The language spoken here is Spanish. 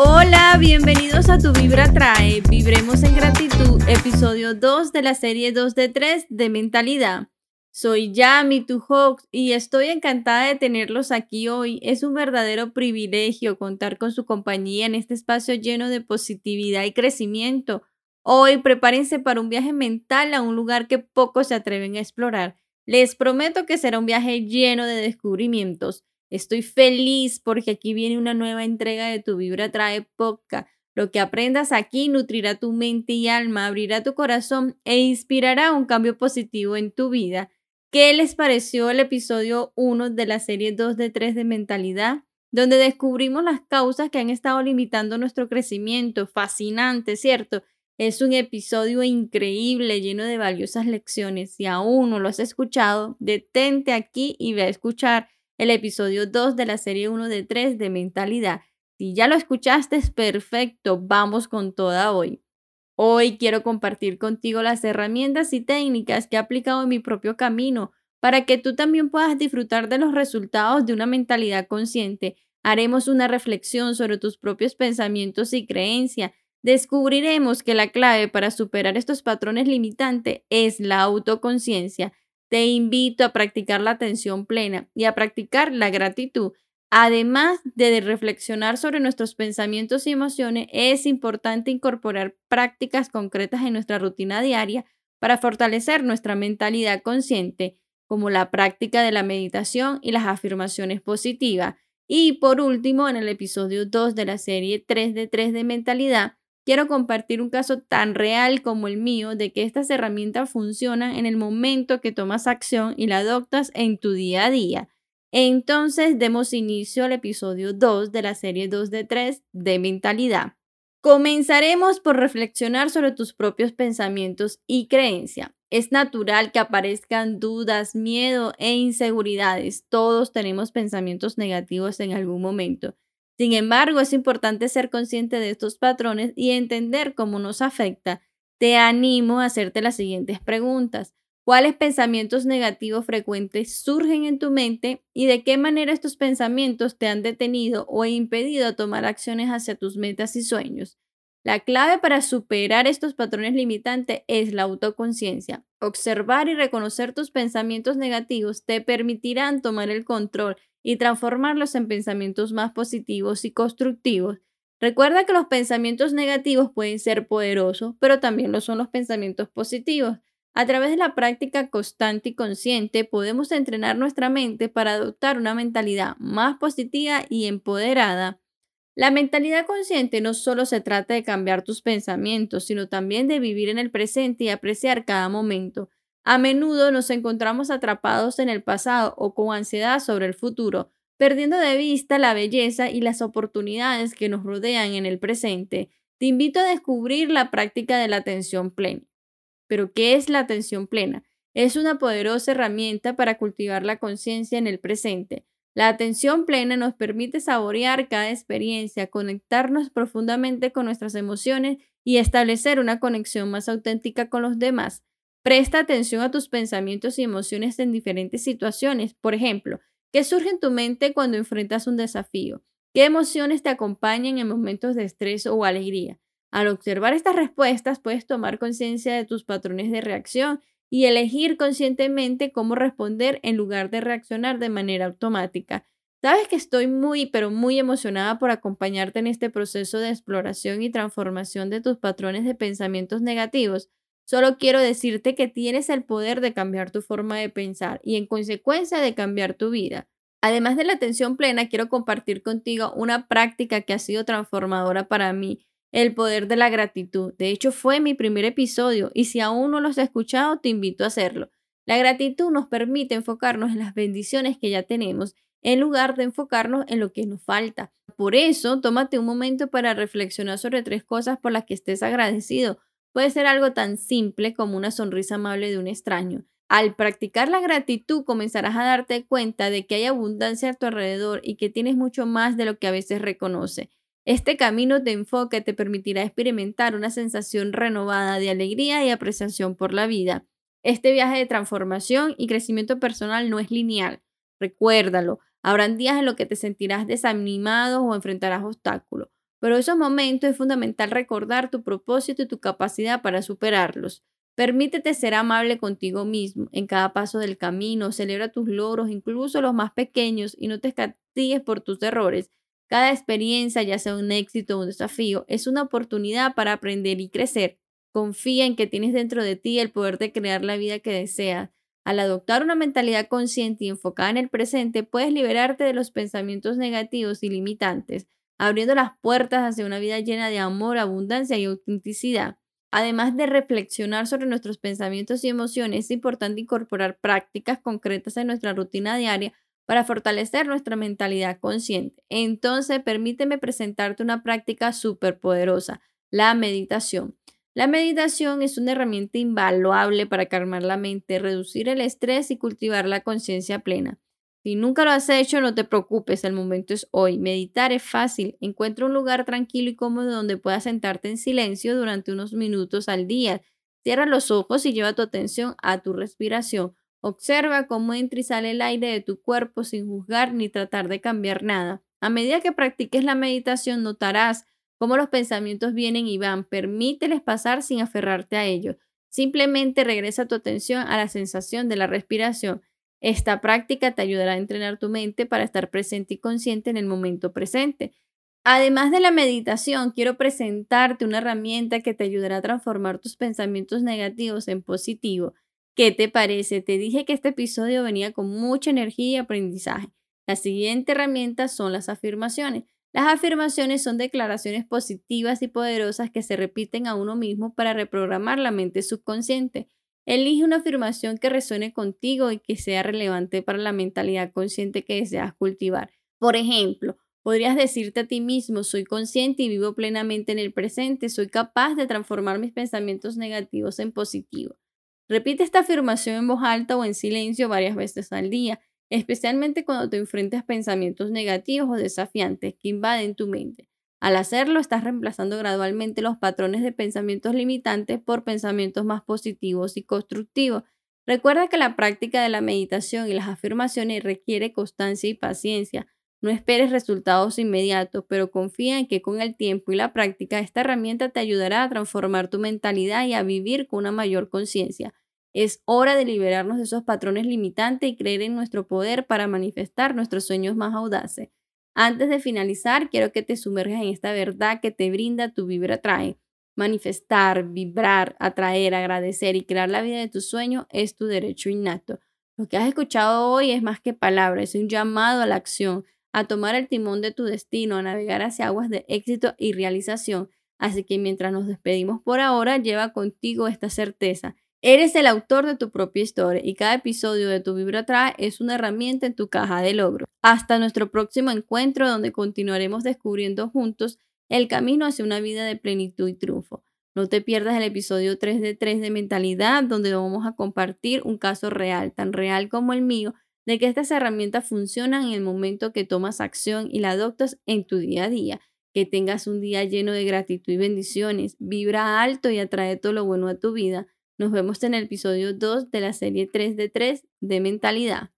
Hola, bienvenidos a Tu Vibra Trae, Vibremos en Gratitud, episodio 2 de la serie 2 de 3 de Mentalidad. Soy Yami, tu host, y estoy encantada de tenerlos aquí hoy. Es un verdadero privilegio contar con su compañía en este espacio lleno de positividad y crecimiento. Hoy prepárense para un viaje mental a un lugar que pocos se atreven a explorar. Les prometo que será un viaje lleno de descubrimientos. Estoy feliz porque aquí viene una nueva entrega de Tu Vibra Trae Podcast. Lo que aprendas aquí nutrirá tu mente y alma, abrirá tu corazón e inspirará un cambio positivo en tu vida. ¿Qué les pareció el episodio 1 de la serie 2 de 3 de mentalidad? Donde descubrimos las causas que han estado limitando nuestro crecimiento. Fascinante, ¿cierto? Es un episodio increíble, lleno de valiosas lecciones. Si aún no lo has escuchado, detente aquí y ve a escuchar el episodio 2 de la serie 1 de 3 de mentalidad. Si ya lo escuchaste, es perfecto, vamos con toda hoy. Hoy quiero compartir contigo las herramientas y técnicas que he aplicado en mi propio camino para que tú también puedas disfrutar de los resultados de una mentalidad consciente. Haremos una reflexión sobre tus propios pensamientos y creencias. Descubriremos que la clave para superar estos patrones limitantes es la autoconciencia. Te invito a practicar la atención plena y a practicar la gratitud. Además de reflexionar sobre nuestros pensamientos y emociones, es importante incorporar prácticas concretas en nuestra rutina diaria para fortalecer nuestra mentalidad consciente, como la práctica de la meditación y las afirmaciones positivas. Y por último, en el episodio 2 de la serie 3 de 3 de mentalidad, quiero compartir un caso tan real como el mío de que estas herramientas funcionan en el momento que tomas acción y la adoptas en tu día a día. Entonces, demos inicio al episodio 2 de la serie 2 de 3 de mentalidad. Comenzaremos por reflexionar sobre tus propios pensamientos y creencias. Es natural que aparezcan dudas, miedo e inseguridades. Todos tenemos pensamientos negativos en algún momento. Sin embargo, es importante ser consciente de estos patrones y entender cómo nos afecta. Te animo a hacerte las siguientes preguntas. ¿Cuáles pensamientos negativos frecuentes surgen en tu mente y de qué manera estos pensamientos te han detenido o impedido tomar acciones hacia tus metas y sueños? La clave para superar estos patrones limitantes es la autoconciencia. Observar y reconocer tus pensamientos negativos te permitirán tomar el control y transformarlos en pensamientos más positivos y constructivos. Recuerda que los pensamientos negativos pueden ser poderosos, pero también lo son los pensamientos positivos. A través de la práctica constante y consciente podemos entrenar nuestra mente para adoptar una mentalidad más positiva y empoderada. La mentalidad consciente no solo se trata de cambiar tus pensamientos, sino también de vivir en el presente y apreciar cada momento. A menudo nos encontramos atrapados en el pasado o con ansiedad sobre el futuro, perdiendo de vista la belleza y las oportunidades que nos rodean en el presente. Te invito a descubrir la práctica de la atención plena. Pero, ¿qué es la atención plena? Es una poderosa herramienta para cultivar la conciencia en el presente. La atención plena nos permite saborear cada experiencia, conectarnos profundamente con nuestras emociones y establecer una conexión más auténtica con los demás. Presta atención a tus pensamientos y emociones en diferentes situaciones. Por ejemplo, ¿qué surge en tu mente cuando enfrentas un desafío? ¿Qué emociones te acompañan en momentos de estrés o alegría? Al observar estas respuestas, puedes tomar conciencia de tus patrones de reacción y elegir conscientemente cómo responder en lugar de reaccionar de manera automática. Sabes que estoy muy, pero muy emocionada por acompañarte en este proceso de exploración y transformación de tus patrones de pensamientos negativos. Solo quiero decirte que tienes el poder de cambiar tu forma de pensar y en consecuencia de cambiar tu vida. Además de la atención plena, quiero compartir contigo una práctica que ha sido transformadora para mí, el poder de la gratitud. De hecho, fue mi primer episodio y si aún no lo has escuchado, te invito a hacerlo. La gratitud nos permite enfocarnos en las bendiciones que ya tenemos en lugar de enfocarnos en lo que nos falta. Por eso, tómate un momento para reflexionar sobre tres cosas por las que estés agradecido Puede ser algo tan simple como una sonrisa amable de un extraño. Al practicar la gratitud comenzarás a darte cuenta de que hay abundancia a tu alrededor y que tienes mucho más de lo que a veces reconoce. Este camino de enfoque te permitirá experimentar una sensación renovada de alegría y apreciación por la vida. Este viaje de transformación y crecimiento personal no es lineal. Recuérdalo, habrán días en los que te sentirás desanimado o enfrentarás obstáculos pero esos momentos es fundamental recordar tu propósito y tu capacidad para superarlos. Permítete ser amable contigo mismo en cada paso del camino, celebra tus logros, incluso los más pequeños, y no te castigues por tus errores. Cada experiencia, ya sea un éxito o un desafío, es una oportunidad para aprender y crecer. Confía en que tienes dentro de ti el poder de crear la vida que deseas. Al adoptar una mentalidad consciente y enfocada en el presente, puedes liberarte de los pensamientos negativos y limitantes, abriendo las puertas hacia una vida llena de amor, abundancia y autenticidad. Además de reflexionar sobre nuestros pensamientos y emociones, es importante incorporar prácticas concretas en nuestra rutina diaria para fortalecer nuestra mentalidad consciente. Entonces, permíteme presentarte una práctica súper poderosa, la meditación. La meditación es una herramienta invaluable para calmar la mente, reducir el estrés y cultivar la conciencia plena. Si nunca lo has hecho, no te preocupes, el momento es hoy. Meditar es fácil. Encuentra un lugar tranquilo y cómodo donde puedas sentarte en silencio durante unos minutos al día. Cierra los ojos y lleva tu atención a tu respiración. Observa cómo entra y sale el aire de tu cuerpo sin juzgar ni tratar de cambiar nada. A medida que practiques la meditación, notarás cómo los pensamientos vienen y van. Permíteles pasar sin aferrarte a ellos. Simplemente regresa tu atención a la sensación de la respiración. Esta práctica te ayudará a entrenar tu mente para estar presente y consciente en el momento presente. Además de la meditación, quiero presentarte una herramienta que te ayudará a transformar tus pensamientos negativos en positivo. ¿Qué te parece? Te dije que este episodio venía con mucha energía y aprendizaje. La siguiente herramienta son las afirmaciones. Las afirmaciones son declaraciones positivas y poderosas que se repiten a uno mismo para reprogramar la mente subconsciente. Elige una afirmación que resuene contigo y que sea relevante para la mentalidad consciente que deseas cultivar. Por ejemplo, podrías decirte a ti mismo, soy consciente y vivo plenamente en el presente, soy capaz de transformar mis pensamientos negativos en positivos. Repite esta afirmación en voz alta o en silencio varias veces al día, especialmente cuando te enfrentes a pensamientos negativos o desafiantes que invaden tu mente. Al hacerlo, estás reemplazando gradualmente los patrones de pensamientos limitantes por pensamientos más positivos y constructivos. Recuerda que la práctica de la meditación y las afirmaciones requiere constancia y paciencia. No esperes resultados inmediatos, pero confía en que con el tiempo y la práctica esta herramienta te ayudará a transformar tu mentalidad y a vivir con una mayor conciencia. Es hora de liberarnos de esos patrones limitantes y creer en nuestro poder para manifestar nuestros sueños más audaces. Antes de finalizar, quiero que te sumerjas en esta verdad que te brinda tu Vibra Trae. Manifestar, vibrar, atraer, agradecer y crear la vida de tu sueño es tu derecho innato. Lo que has escuchado hoy es más que palabras, es un llamado a la acción, a tomar el timón de tu destino, a navegar hacia aguas de éxito y realización. Así que mientras nos despedimos por ahora, lleva contigo esta certeza Eres el autor de tu propia historia y cada episodio de Tu Vibra Trae es una herramienta en tu caja de logro. Hasta nuestro próximo encuentro donde continuaremos descubriendo juntos el camino hacia una vida de plenitud y triunfo. No te pierdas el episodio 3 de 3 de Mentalidad donde vamos a compartir un caso real, tan real como el mío, de que estas herramientas funcionan en el momento que tomas acción y la adoptas en tu día a día. Que tengas un día lleno de gratitud y bendiciones. Vibra alto y atrae todo lo bueno a tu vida. Nos vemos en el episodio 2 de la serie 3 de 3 de mentalidad.